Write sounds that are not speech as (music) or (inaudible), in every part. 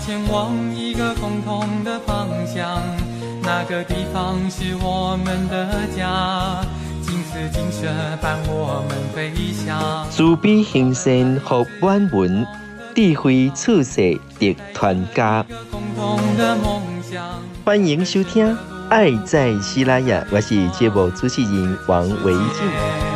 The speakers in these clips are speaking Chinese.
前往一个共同的方向。那个地方是我们的家，金丝金色伴我们飞翔。慈悲行善福满门，智慧处世的团家。共同的梦想。欢迎收听《爱在西拉雅》，我是节目主持人王维静。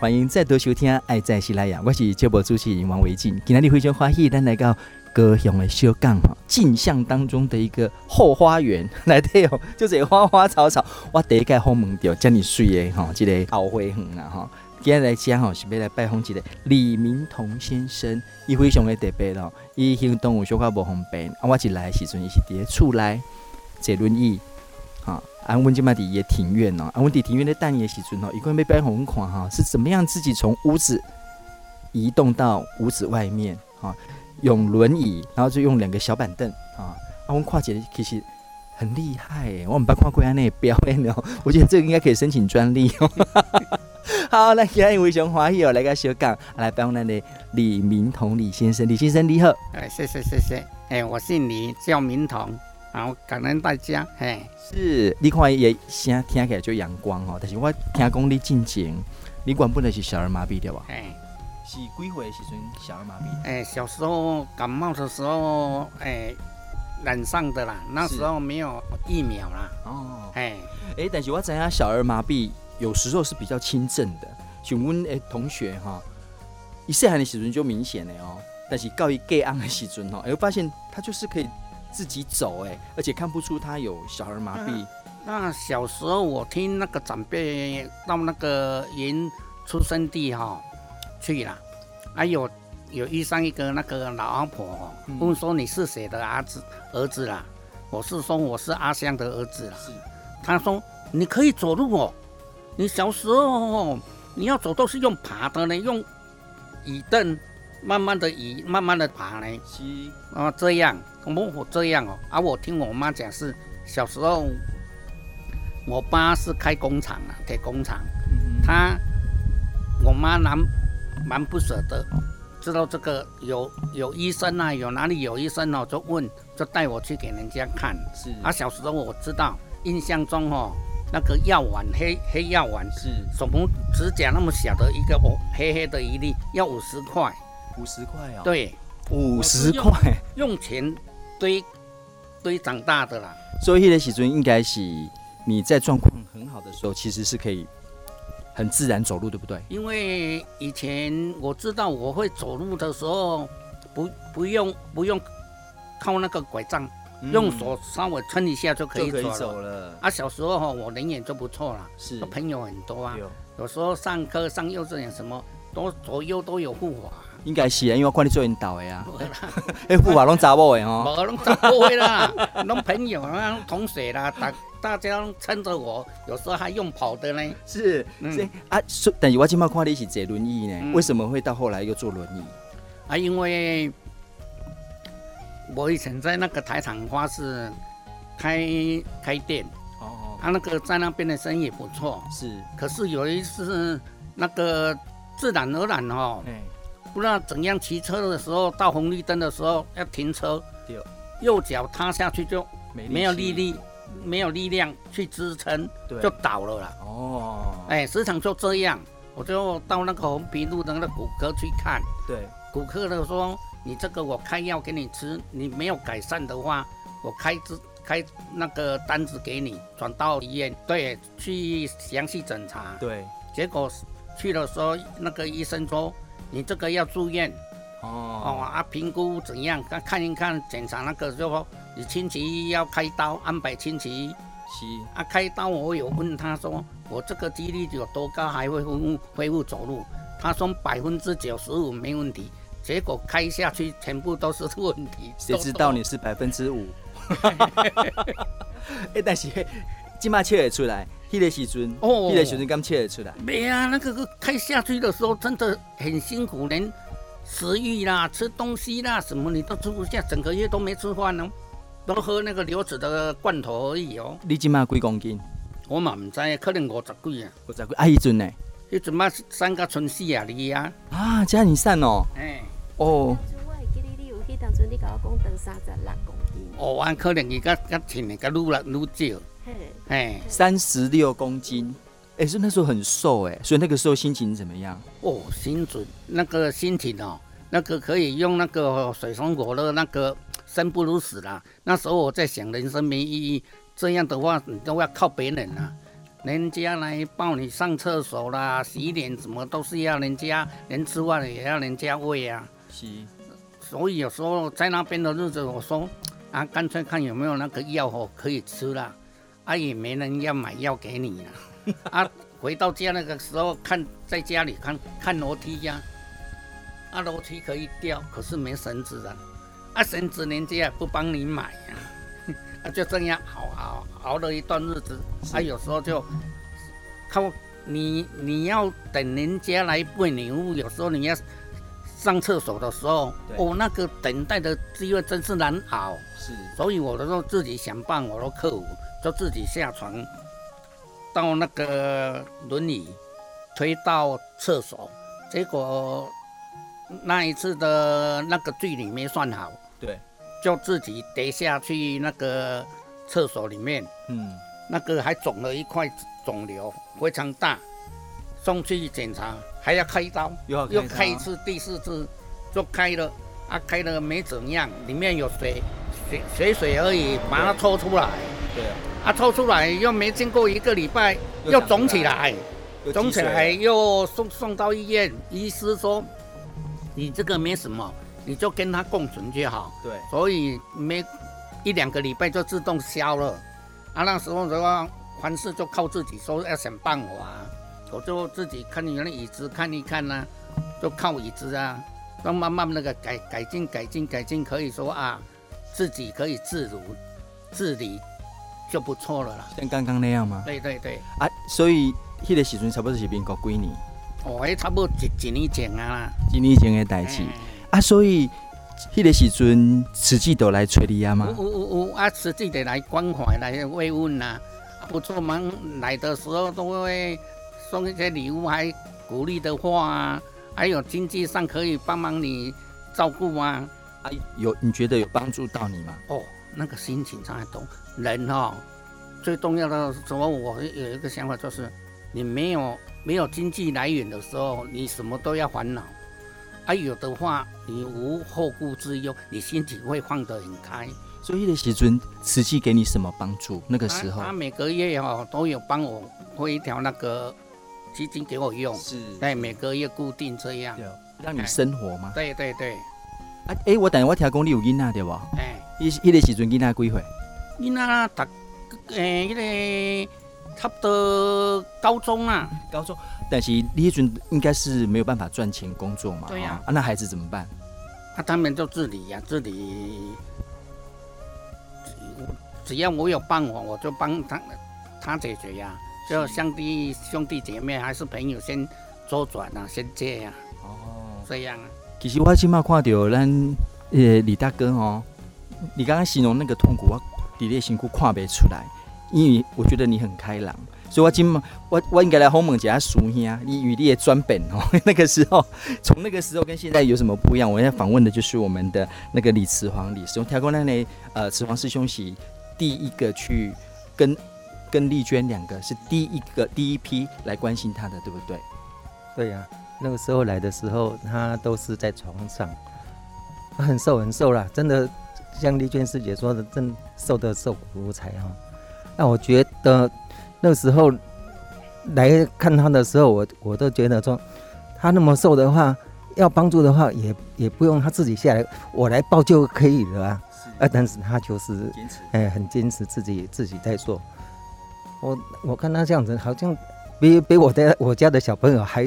欢迎再度收听《爱在西拉雅》，我是节目主持人王维静。今天你非常欢喜，咱来到高雄的小港哈，镜像当中的一个后花园 (laughs) 来对哦，就是花花草草。我第一个访问到这么水的哈，这个后花园啊哈。今天来讲哈，是要来拜访一个李明同先生，伊非常的特别咯。伊行动有小可无方便，啊，我一来的时阵，伊是伫咧厝内坐轮椅。啊，阮即摆伫伊个庭院哦，安温迪庭院咧等伊个时阵哦，伊可要摆互阮看哈，是怎么样自己从屋子移动到屋子外面啊，用轮椅，然后就用两个小板凳啊，啊，阮看起来其实很厉害诶，我毋捌看过安尼表演哦，我觉得这个应该可以申请专利哦。(laughs) 好，那今日非常欢喜哦，来个小港来拜访咱的李明同李先生，李先生你好，哎，谢谢谢谢，哎，我姓李，叫明同。好，感恩大家。嘿，是，你看也声听起来就阳光哦。但是我听讲你进前，你原本是小儿麻痹对吧？哎，是几岁时阵小儿麻痹？哎，小时候感冒的时候，哎，染上的啦。那时候没有疫苗啦。哦，哎，哎，但是我知影小儿麻痹有时候是比较轻症的。像阮诶同学哈，一细汉的时阵就明显的哦。但是到伊过安的时阵哦，哎，我发现他就是可以。自己走哎，而且看不出他有小儿麻痹。那小时候我听那个长辈到那个云出生地哈、哦、去了，还、啊、有有遇上一个那个老阿婆，问说你是谁的儿子儿子啦？我是说我是阿香的儿子啦。是，他说你可以走路哦，你小时候你要走都是用爬的呢，用椅凳慢慢的移，慢慢的爬呢。是啊，这样。我我这样哦，啊，我听我妈讲是小时候，我爸是开工厂的，铁工厂，他我妈蛮蛮不舍得，知道这个有有医生啊，有哪里有医生哦，就问，就带我去给人家看。是啊，小时候我知道，印象中哦，那个药丸黑黑药丸是手拇指甲那么小的一个哦，黑黑的一粒要五十块，五十块啊？对，五十块用钱。堆堆长大的啦，所以那个时阵应该是你在状况很好的时候，其实是可以很自然走路，对不对？因为以前我知道我会走路的时候，不不用不用靠那个拐杖，嗯、用手稍微撑一下就可以走了。啊，小时候哈，我人缘就不错了，是朋友很多啊。有，有时候上课上幼稚园什么，都左右都有护法。应该是啊，因为我看你做引导的呀。(laughs) 哎，护法拢查某的哦。无拢查某的啦，(laughs) 拢朋友啊，同学啦，大大家撑着我，有时候还用跑的呢。是，是啊，但是我今麦看你是坐轮椅呢，为什么会到后来又坐轮椅？啊，因为我以前在那个台厂花市开开店，哦，啊，那个在那边的生意不错。是，可是有一次那个自然而然哦。不知道怎样骑车的时候，到红绿灯的时候要停车，右脚踏下去就没有力力，没有力量去支撑，就倒了啦。哦，哎，时常就这样，我就到那个红皮路的那个骨科去看。对，骨科的说，你这个我开药给你吃，你没有改善的话，我开支开那个单子给你，转到医院，对，去详细检查。对，结果去的时候，那个医生说。你这个要住院，哦哦啊，评估怎样？看看一看，检查那个就说你星期一要开刀，安排星期一。是啊，开刀我有问他说，我这个几率有多高还会恢复恢复走路？他说百分之九十五没问题，结果开下去全部都是问题。谁知道你是百分之五？(laughs) 哎，但是今嘛切也出来，迄个时阵，哦，迄个时阵敢切得出来。没啊，那个开下去的时候真的很辛苦，连食欲啦、吃东西啦什么你都吃不下，整个月都没吃饭哦，都喝那个流质的罐头而已哦。你今嘛几公斤？我嘛唔知，可能五十几啊。五十几，啊，迄阵呢？迄阵嘛三个春四啊，你啊。啊，这样你瘦哦。哎。哦。哦，我可能伊个个体力个愈来愈少，哎，三十六公斤，哎，是那时候很瘦哎，所以那个时候心情怎么样？哦，心情那个心情哦，那个可以用那个水松果的那个生不如死啦。那时候我在想，人生没意义，这样的话你都要靠别人啊，人家来抱你上厕所啦、洗脸什么都是要人家，连吃饭也要人家喂啊。是。所以有时候在那边的日子，我说啊，干脆看有没有那个药哦可以吃了，啊也没人要买药给你了，(laughs) 啊回到家那个时候看在家里看看楼梯呀，啊楼梯可以掉，可是没绳子啊，啊绳子人家也不帮你买呀，(laughs) 啊就这样熬熬熬了一段日子，啊有时候就靠你你要等人家来喂你，有时候你要。上厕所的时候，哦，那个等待的机会真是难熬。是，所以我都说自己想办法，我都克服，就自己下床，到那个轮椅推到厕所，结果那一次的那个距离没算好，对，就自己跌下去那个厕所里面，嗯，那个还肿了一块肿瘤，非常大。送去检查，还要开刀，又要开又开一次，第四次就开了，啊，开了没怎样，里面有水，水水水而已，把它抽出来，对啊，啊抽出来又没经过一个礼拜，又肿起来，肿起来又送送到医院，医师说你这个没什么，你就跟他共存就好，对，所以没一两个礼拜就自动消了，啊那时候的话，凡事就靠自己，说要想办法。我就自己看你那椅子看一看呐、啊，就靠椅子啊，那慢慢那个改改进改进改进，可以说啊，自己可以自如自理就不错了啦。像刚刚那样吗？对对对。啊，所以迄个时阵差不多是民国几年？哦，还差不多一一年前啊。一年前的代志、嗯、啊，所以迄个时阵慈济都来找你啊嘛？有有有啊，慈济的来关怀来慰问呐、啊，不错嘛，来的时候都会。送一些礼物，还鼓励的话啊，还有经济上可以帮忙你照顾啊，啊，有你觉得有帮助到你吗？哦，那个心情差很多。人哦，最重要的时候，我有一个想法就是，你没有没有经济来源的时候，你什么都要烦恼。啊，有的话，你无后顾之忧，你心情会放得很开。所以的时尊，慈济给你什么帮助？那个时候，他每个月哦都有帮我汇一条那个。基金给我用，是，对，每个月固定这样，让你生活吗。对对对。啊，哎，我等下我听讲你有囡仔对吧？哎，伊迄个时阵囡仔几岁？囡仔读，诶，迄个差不多高中啊。高中，但是你迄阵应该是没有办法赚钱工作嘛？对呀。啊，那孩子怎么办？啊，他们就自理呀，自理。只要我有办法，我就帮他他解决呀。就兄弟兄弟姐妹还是朋友，先周转啊，先借啊。哦，这样啊。其实我起码看到咱呃李大哥哦，你刚刚形容那个痛苦，我底列辛苦看不出来，因为我觉得你很开朗，所以我今嘛我我应该来访问一下叔兄，你与你的专本哦，(laughs) 那个时候从那个时候跟现在有什么不一样？我要访问的就是我们的那个李慈煌李师兄，听说那里呃慈煌师兄是第一个去跟。跟丽娟两个是第一个第一批来关心她的，对不对？对呀、啊，那个时候来的时候，她都是在床上，她很瘦很瘦啦，真的像丽娟师姐说的，真瘦的瘦骨如柴哈。那我觉得那个时候来看她的时候，我我都觉得说，她那么瘦的话，要帮助的话，也也不用她自己下来，我来抱就可以了啊。啊，但是她就是哎、欸，很坚持自己自己在做。我我看他这样子，好像比比我的我家的小朋友还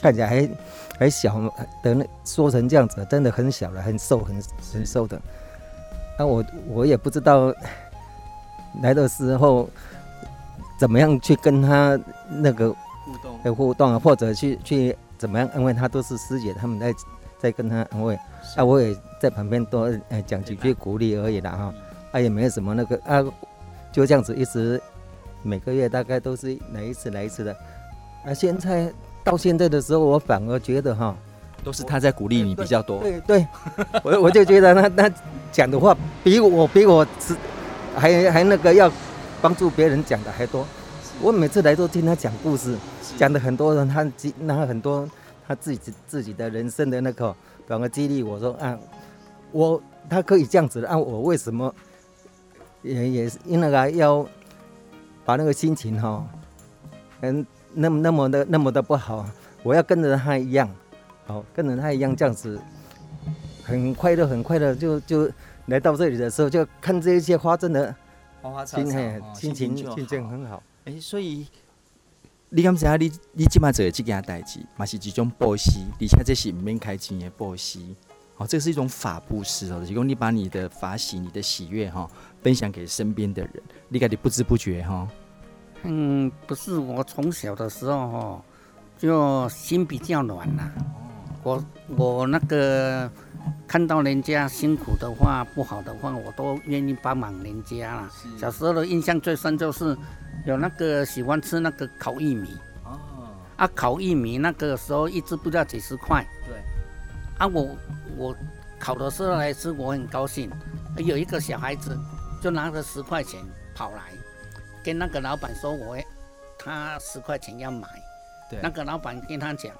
看起来还还小的那缩成这样子，真的很小了，很瘦，很很瘦的。那我我也不知道来的时候怎么样去跟他那个互动，的互动啊，或者去去怎么样安慰他，都是师姐他们在在跟他安慰。啊，我也在旁边多呃讲几句鼓励而已啦哈。啊，也没有什么那个啊，就这样子一直每个月大概都是来一次来一次的。啊，现在到现在的时候，我反而觉得哈，都是他在鼓励你比较多。对对，我我就觉得他他讲的话比我比我是还还那个要帮助别人讲的还多。我每次来都听他讲故事，讲的很多人他激那很多他自己自己的人生的那个，反而激励我说啊，我他可以这样子的，啊，我为什么也也是因那个要把那个心情哈，嗯。那么那么的那么的不好，我要跟着他一样，好，跟着他一样这样子，很快乐很快乐，就就来到这里的时候，就看这些花，真的花花草草，心情心情很好。哎，所以你敢知影？你你今麦做的这件代志，嘛是一种布施，而且这是唔免开钱的布施。哦，这是一种法布施哦，就是讲你把你的法喜、你的喜悦哈，分享给身边的人，你感觉不知不觉哈。嗯，不是，我从小的时候哦，就心比较软呐。我我那个看到人家辛苦的话，不好的话，我都愿意帮忙人家啦。小时候的印象最深就是有那个喜欢吃那个烤玉米。哦。啊，烤玉米那个时候一只不知道几十块。对。啊，我我烤的时候来吃，我很高兴。有一个小孩子就拿着十块钱跑来。跟那个老板说我，他十块钱要买，对，那个老板跟他讲，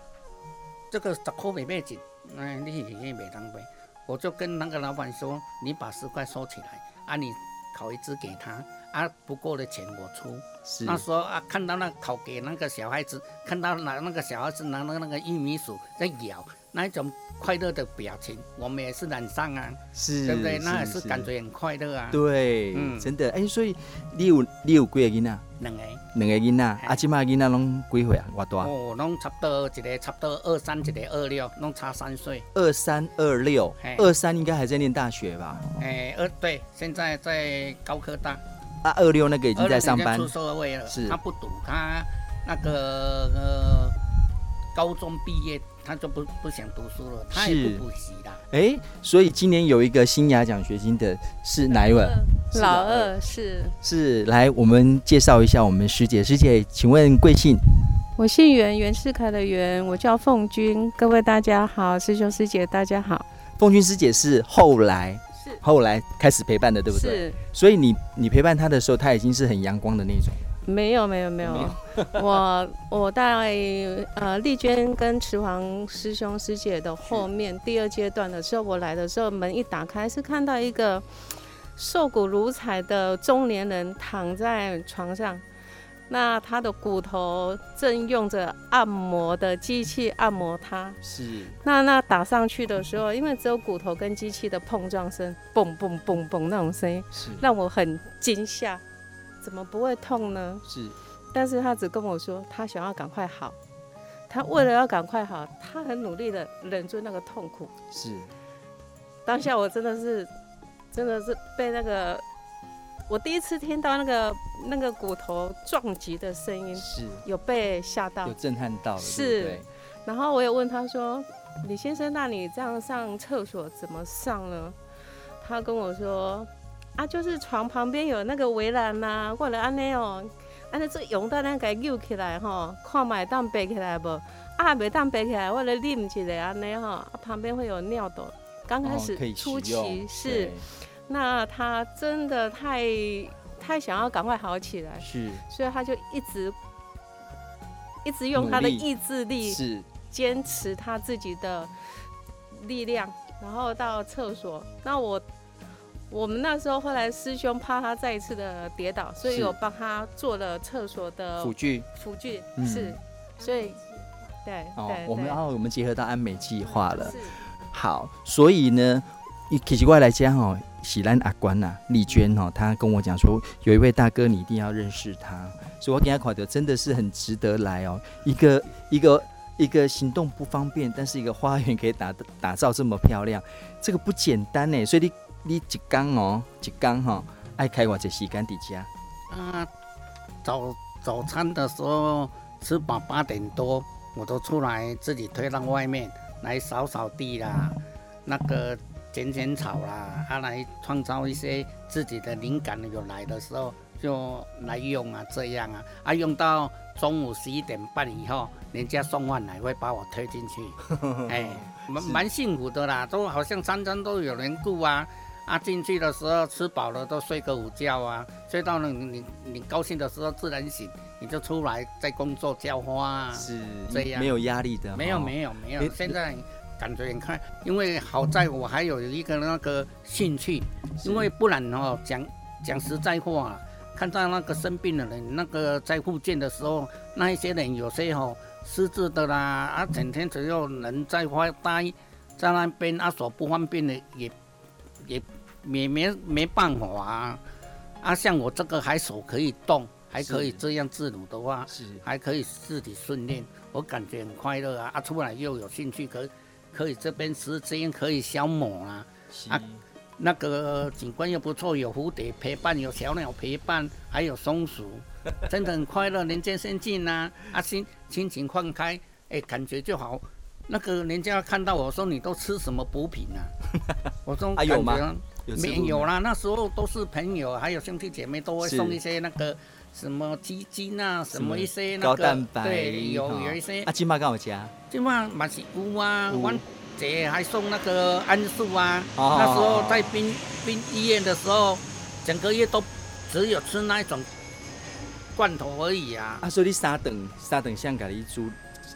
这个十块没卖紧，哎，你也没当背，我就跟那个老板说，你把十块收起来，啊，你烤一只给他，啊，不够的钱我出。是。他说啊，看到那烤给那个小孩子，看到拿那个小孩子拿那个那个玉米薯在咬。那一种快乐的表情，我们也是染上啊，是，对不对？那也是感觉很快乐啊。对，嗯，真的，哎、欸，所以你有你有几个囡仔？两个，两个囡仔，啊，即马囡仔拢几岁啊？偌大？哦，拢差不多一个差不多二三，一个二六，拢差三岁。二三二六，二三应该还在念大学吧？哎、欸，二对，现在在高科大。啊，二六那个已经在上班，出社会了。是，他不读，他那个呃高中毕业。他就不不想读书了，他也不补习了。哎，所以今年有一个新雅奖学金的是哪一位？老二是是来，我们介绍一下我们师姐。师姐，请问贵姓？我姓袁，袁世凯的袁，我叫凤君。各位大家好，师兄师姐大家好。凤君师姐是后来是后来开始陪伴的，对不对？是。所以你你陪伴他的时候，他已经是很阳光的那种。没有没有没有，我我在呃丽娟跟慈黄师兄师姐的后面第二阶段的时候，我来的时候门一打开是看到一个瘦骨如柴的中年人躺在床上，那他的骨头正用着按摩的机器按摩他，是。那那打上去的时候，因为只有骨头跟机器的碰撞声，嘣嘣嘣嘣那种声音，是。让我很惊吓。怎么不会痛呢？是，但是他只跟我说，他想要赶快好，他为了要赶快好，他很努力的忍住那个痛苦。是，当下我真的是，真的是被那个，我第一次听到那个那个骨头撞击的声音，是，有被吓到，有震撼到了，是。然后我也问他说：“李先生，那你这样上厕所怎么上呢？”他跟我说。啊，就是床旁边有那个围栏呐，或者安尼哦，安尼做用到咱给扭起来吼，看买当背起来不？啊，没当背起来，或者拎起来安尼哈，旁边会有尿斗。刚开始初期是，那他真的太太想要赶快好起来，是，所以他就一直一直用他的意志力，是坚持他自己的力量，然后到厕所，那我。我们那时候后来师兄怕他再一次的跌倒，所以有帮他做了厕所的辅具。辅具是，所以对哦对，我们然后我们结合到安美计划了。好，所以呢，奇奇怪来讲哦，喜兰阿关呐，丽娟哦，她跟我讲说，有一位大哥你一定要认识他，所以我给他考的真的是很值得来哦，一个一个。一个行动不方便，但是一个花园可以打打造这么漂亮，这个不简单呢。所以你你一缸哦，一缸哈，爱开我这时间伫家。啊，早早餐的时候吃饱八点多，我都出来自己推到外面来扫扫地啦，那个剪剪草啦，啊来创造一些自己的灵感。有来的时候就来用啊，这样啊，啊用到中午十一点半以后，人家送饭来会把我推进去，(laughs) 哎，蛮蛮幸福的啦，都好像餐餐都有人顾啊。啊，进去的时候吃饱了都睡个午觉啊，睡到了你你你高兴的时候自然醒，你就出来在工作浇花啊，是这样，没有压力的，没有没有没有，现在感觉很快，因为好在我还有一个那个兴趣，因为不然哦讲讲实在话，看到那个生病的人，那个在复健的时候，那一些人有些哦失智的啦，啊整天只有人在发呆，在那边啊所不方便的也也。也没没办法啊，啊，像我这个还手可以动，还可以这样自如的话，是还可以自己训练，我感觉很快乐啊！啊，出来又有兴趣，可可以这边时间可以消磨啊，啊，那个景观又不错，有蝴蝶陪伴，有小鸟陪伴，还有松鼠，真的很快乐，人间仙境呐！啊，心心情放开，哎，感觉就好。那个人家看到我说，你都吃什么补品啊？(laughs) 我说还有吗？没有啦，那时候都是朋友，还有兄弟姐妹都会送一些那个什么鸡精啊，什么一些那个高蛋白，对，有有一些。啊，金妈跟我加。今晚嘛是有啊，阮姐还送那个桉树啊。那时候在兵兵医院的时候，整个月都只有吃那一种罐头而已啊。啊，所以你三顿三顿像给你煮，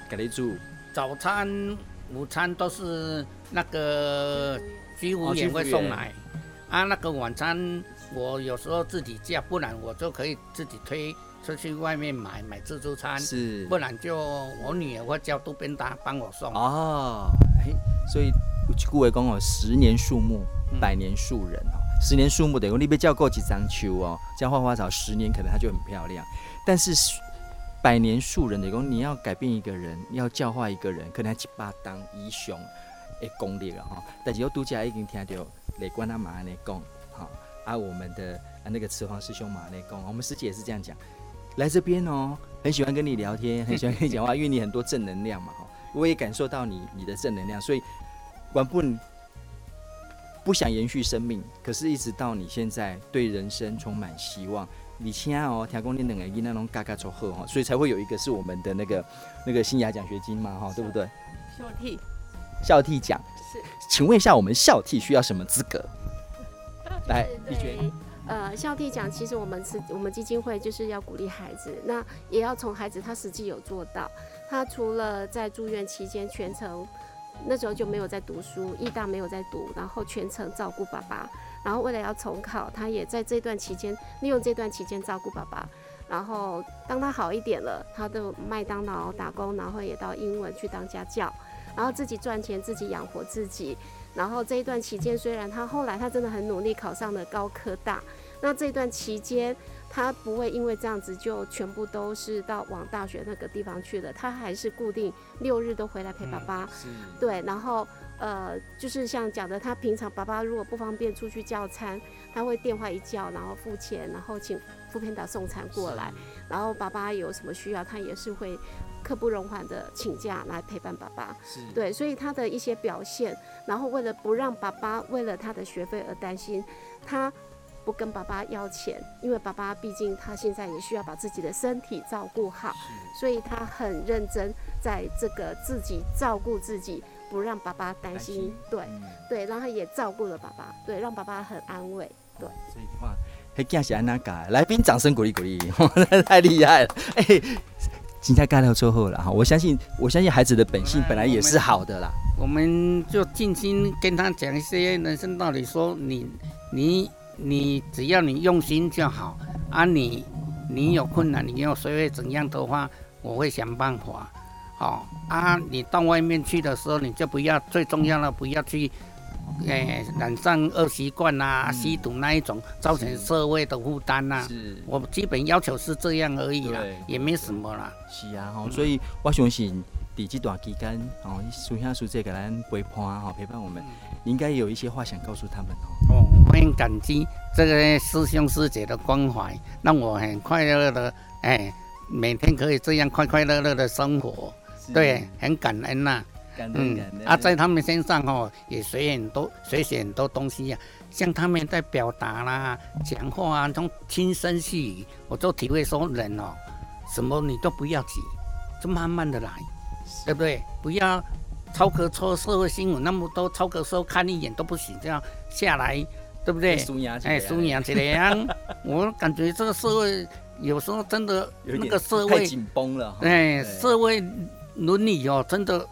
给你煮。早餐、午餐都是那个居服员会送来。啊，那个晚餐我有时候自己叫，不然我就可以自己推出去外面买买自助餐，是，不然就我女儿会叫渡边达帮我送。哦，哎，所以顾伟公哦，十年树木，百年树人哦，嗯、十年树木等于你别叫过几张秋哦，这样花花草十年可能它就很漂亮，但是百年树人等于你要改变一个人，要教化一个人，可能还七八当英雄的功力了哈。但是有独家已经听到。雷关他马安内贡，哈，啊，我们的啊那个慈黄师兄马内贡，我们师姐也是这样讲，来这边哦，很喜欢跟你聊天，很喜欢跟你讲话，因为你很多正能量嘛，哈，我也感受到你你的正能量，所以管不不想延续生命，可是一直到你现在对人生充满希望，你亲爱哦，听讲你两个囡那种嘎嘎走贺哈，所以才会有一个是我们的那个那个新雅奖学金嘛，哈，对不对？孝悌，孝悌奖是。请问一下，我们孝悌需要什么资格？(laughs) 来，丽娟。呃，孝悌奖其实我们是我们基金会就是要鼓励孩子，那也要从孩子他实际有做到。他除了在住院期间全程，那时候就没有在读书，艺大没有在读，然后全程照顾爸爸。然后为了要重考，他也在这段期间利用这段期间照顾爸爸。然后当他好一点了，他的麦当劳打工，然后也到英文去当家教。然后自己赚钱，自己养活自己。然后这一段期间，虽然他后来他真的很努力，考上了高科大。那这段期间，他不会因为这样子就全部都是到往大学那个地方去了。他还是固定六日都回来陪爸爸。嗯、对，然后呃，就是像讲的，他平常爸爸如果不方便出去叫餐，他会电话一叫，然后付钱，然后请 foodpanda 送餐过来。然后爸爸有什么需要，他也是会。刻不容缓的请假来陪伴爸爸，对，所以他的一些表现，然后为了不让爸爸为了他的学费而担心，他不跟爸爸要钱，因为爸爸毕竟他现在也需要把自己的身体照顾好，所以他很认真在这个自己照顾自己，不让爸爸担心，心对、嗯、对，然后也照顾了爸爸，对，让爸爸很安慰，对。所以的话，还感谢安娜嘎，来宾掌声鼓励鼓励，(laughs) 太厉害了，哎、欸。今天干了之后了哈，我相信，我相信孩子的本性本来也是好的啦。我们就尽心跟他讲一些人生道理，说你你你只要你用心就好啊你，你你有困难，你要学会怎样的话，我会想办法。好啊，你到外面去的时候，你就不要最重要的不要去。诶、欸，染上恶习惯呐，吸毒那一种，造成社会的负担呐。是，我基本要求是这样而已啦，也没什么啦。是啊，哈，所以我相信在这段期间哦，书香书姐给咱陪伴哈，陪伴我们，你应该有一些话想告诉他们哦。哦，我很感激这个师兄师姐的关怀，让我很快乐的哎，每天可以这样快快乐乐的生活，对，很感恩呐、啊。感恩感恩。嗯、啊，在他们身上哦，也学很多学习很多东西呀、啊，像他们在表达啦、讲话啊，从轻声细语，我就体会说人哦，什么你都不要急，就慢慢的来。对不对？不要超壳说社会新闻那么多，超壳说看一眼都不行，这样下来，对不对？哎，苏阳起来呀！(laughs) 我感觉这个社会有时候真的那个社会紧绷了。哎，社会伦理哦，真的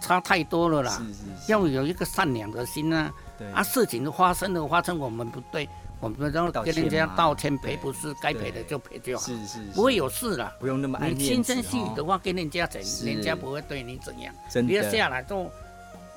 差太多了啦。是是是。要有一个善良的心啊。对。啊，事情的发生的发生，我们不对。我们然后跟人家道歉赔不是该赔的就赔就好，是是，不会有事了。不用那么爱面子。你轻声细语的话跟人家讲，人家不会对你怎样。真的。你要下来就，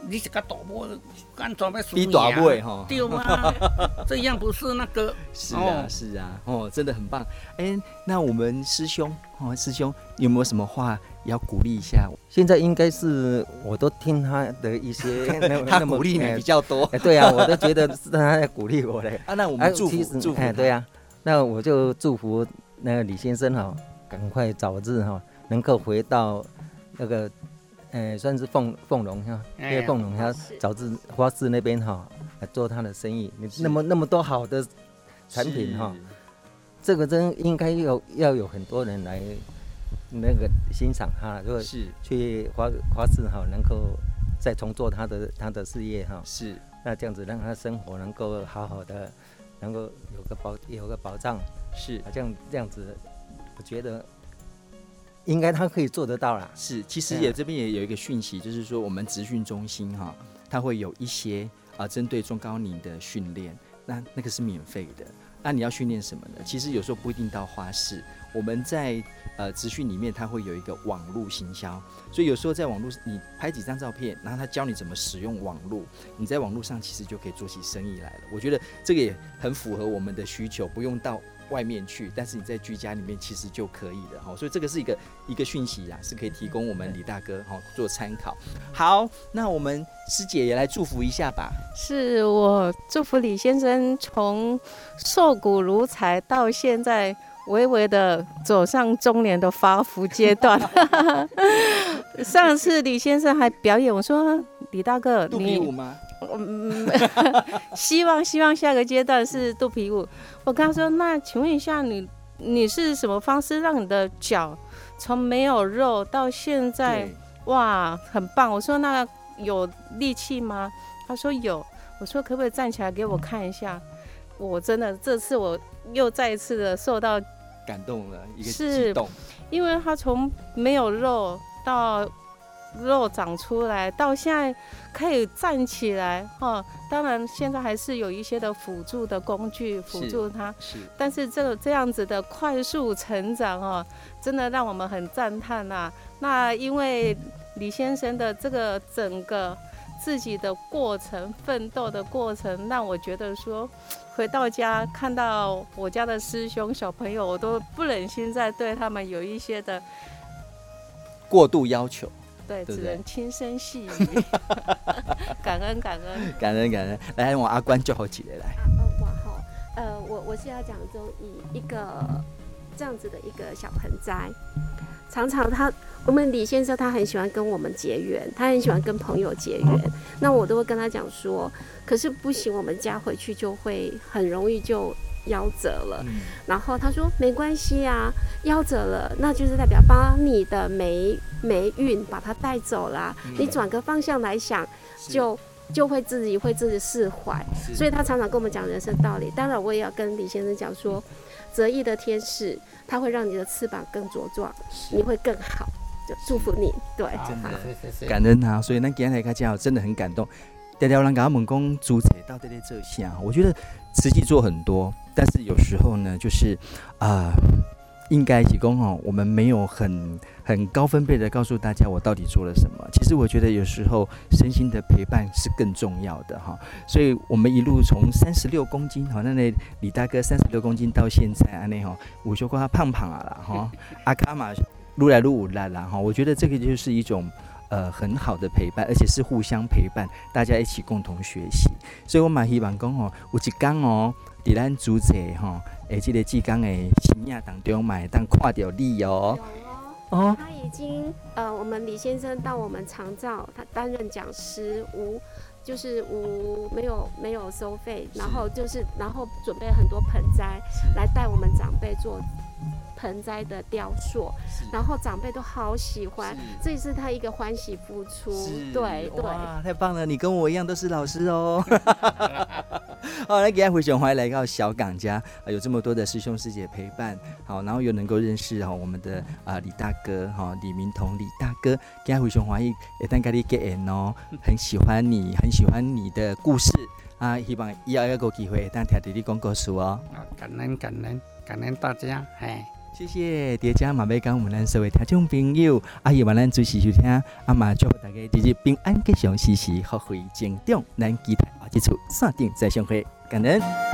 你是个赌博，干什么输赢？对吗？(laughs) 这样不是那个。是啊是啊，哦，真的很棒。哎，那我们师兄哦，师兄有没有什么话？要鼓励一下，现在应该是我都听他的一些，(laughs) 他鼓励你比较多。哎，对啊，我都觉得是他在鼓励我嘞。(laughs) 啊，那我们祝福祝福。哎，对啊，那我就祝福那个李先生哈，赶快早日哈，能够回到那个，呃，算是凤凤龙哈，因为凤龙他早自花市那边哈，来做他的生意。那么那么多好的产品哈，这个真应该有要有很多人来。那个欣赏他，如果是去花花市哈，能够再重做他的他的事业哈，是那这样子让他生活能够好好的，能够有个保有个保障，是这样这样子，我觉得应该他可以做得到啦。是，其实也这边也有一个讯息，就是说我们职训中心哈，它会有一些啊针对中高龄的训练，那那个是免费的。那你要训练什么呢？其实有时候不一定到花市，我们在呃职训里面，它会有一个网络行销，所以有时候在网络你拍几张照片，然后他教你怎么使用网络，你在网络上其实就可以做起生意来了。我觉得这个也很符合我们的需求，不用到。外面去，但是你在居家里面其实就可以了哈，所以这个是一个一个讯息啊，是可以提供我们李大哥哈做参考。好，那我们师姐也来祝福一下吧。是我祝福李先生从瘦骨如柴到现在微微的走上中年的发福阶段。(laughs) 上次李先生还表演，我说李大哥，肚皮舞吗？嗯，希望希望下个阶段是肚皮舞。我跟他说，那请问一下你，你是什么方式让你的脚从没有肉到现在哇很棒？我说那有力气吗？他说有。我说可不可以站起来给我看一下？我真的这次我又再一次的受到感动了，一个激动，因为他从没有肉到。肉长出来到现在可以站起来哈，当然现在还是有一些的辅助的工具辅助他，是，但是这个这样子的快速成长哦，真的让我们很赞叹呐。那因为李先生的这个整个自己的过程奋斗的过程，让我觉得说回到家看到我家的师兄小朋友，我都不忍心再对他们有一些的过度要求。对，只能轻声细语，感 (laughs) 恩 (laughs) 感恩，感恩感恩。来，我阿关叫好起来来。啊，哇好，呃，我我是要讲中以一个这样子的一个小盆栽，常常他我们李先生他很喜欢跟我们结缘，他很喜欢跟朋友结缘，那我都会跟他讲说，可是不行，我们家回去就会很容易就。夭折了，嗯、然后他说没关系啊，夭折了，那就是代表把你的霉霉运把它带走了，嗯、你转个方向来想，就就会自己会自己释怀。所以他常常跟我们讲人生道理。当然，我也要跟李先生讲说，择一的天使，他会让你的翅膀更茁壮，你会更好，就祝福你。对，真的感恩他。所以那今天来看讲，真的很感动。条条人跟他们讲，主持到底在这些，我觉得实际做很多。但是有时候呢，就是啊、呃，应该提供哦，我们没有很很高分贝的告诉大家我到底做了什么。其实我觉得有时候身心的陪伴是更重要的哈。所以我们一路从三十六公斤，好，那那李大哥三十六公斤到现在啊，那哈，我说过他胖胖啊了哈，阿卡玛撸来撸来啦哈，我觉得这个就是一种呃很好的陪伴，而且是互相陪伴，大家一起共同学习。所以我蛮希望讲哦，有一天哦，伫咱主者哈，诶，这个志刚的生命当中嘛，当看到你哦。哦，他已经呃，我们李先生到我们长照，他担任讲师，无就是无没有没有收费，然后就是然后准备很多盆栽来带我们长辈做。盆栽的雕塑，然后长辈都好喜欢，这也是他一个欢喜付出。对对，哇，太棒了！你跟我一样都是老师哦。(laughs) 好，来给大家回旋回来到小港家，有这么多的师兄师姐陪伴，好，然后又能够认识哈我们的啊李大哥哈李明彤李大哥，给大家回旋回来，等下你给人哦，(laughs) 很喜欢你，很喜欢你的故事啊，希望以后有个机会，当听弟弟讲故事哦。感恩感恩感恩大家，哎。谢谢叠加马尾讲我们所位听众朋友，阿姨们咱准时收听，阿妈祝福大家日日平安吉祥，时时学会成长，咱期待下一次山顶再相会，感恩。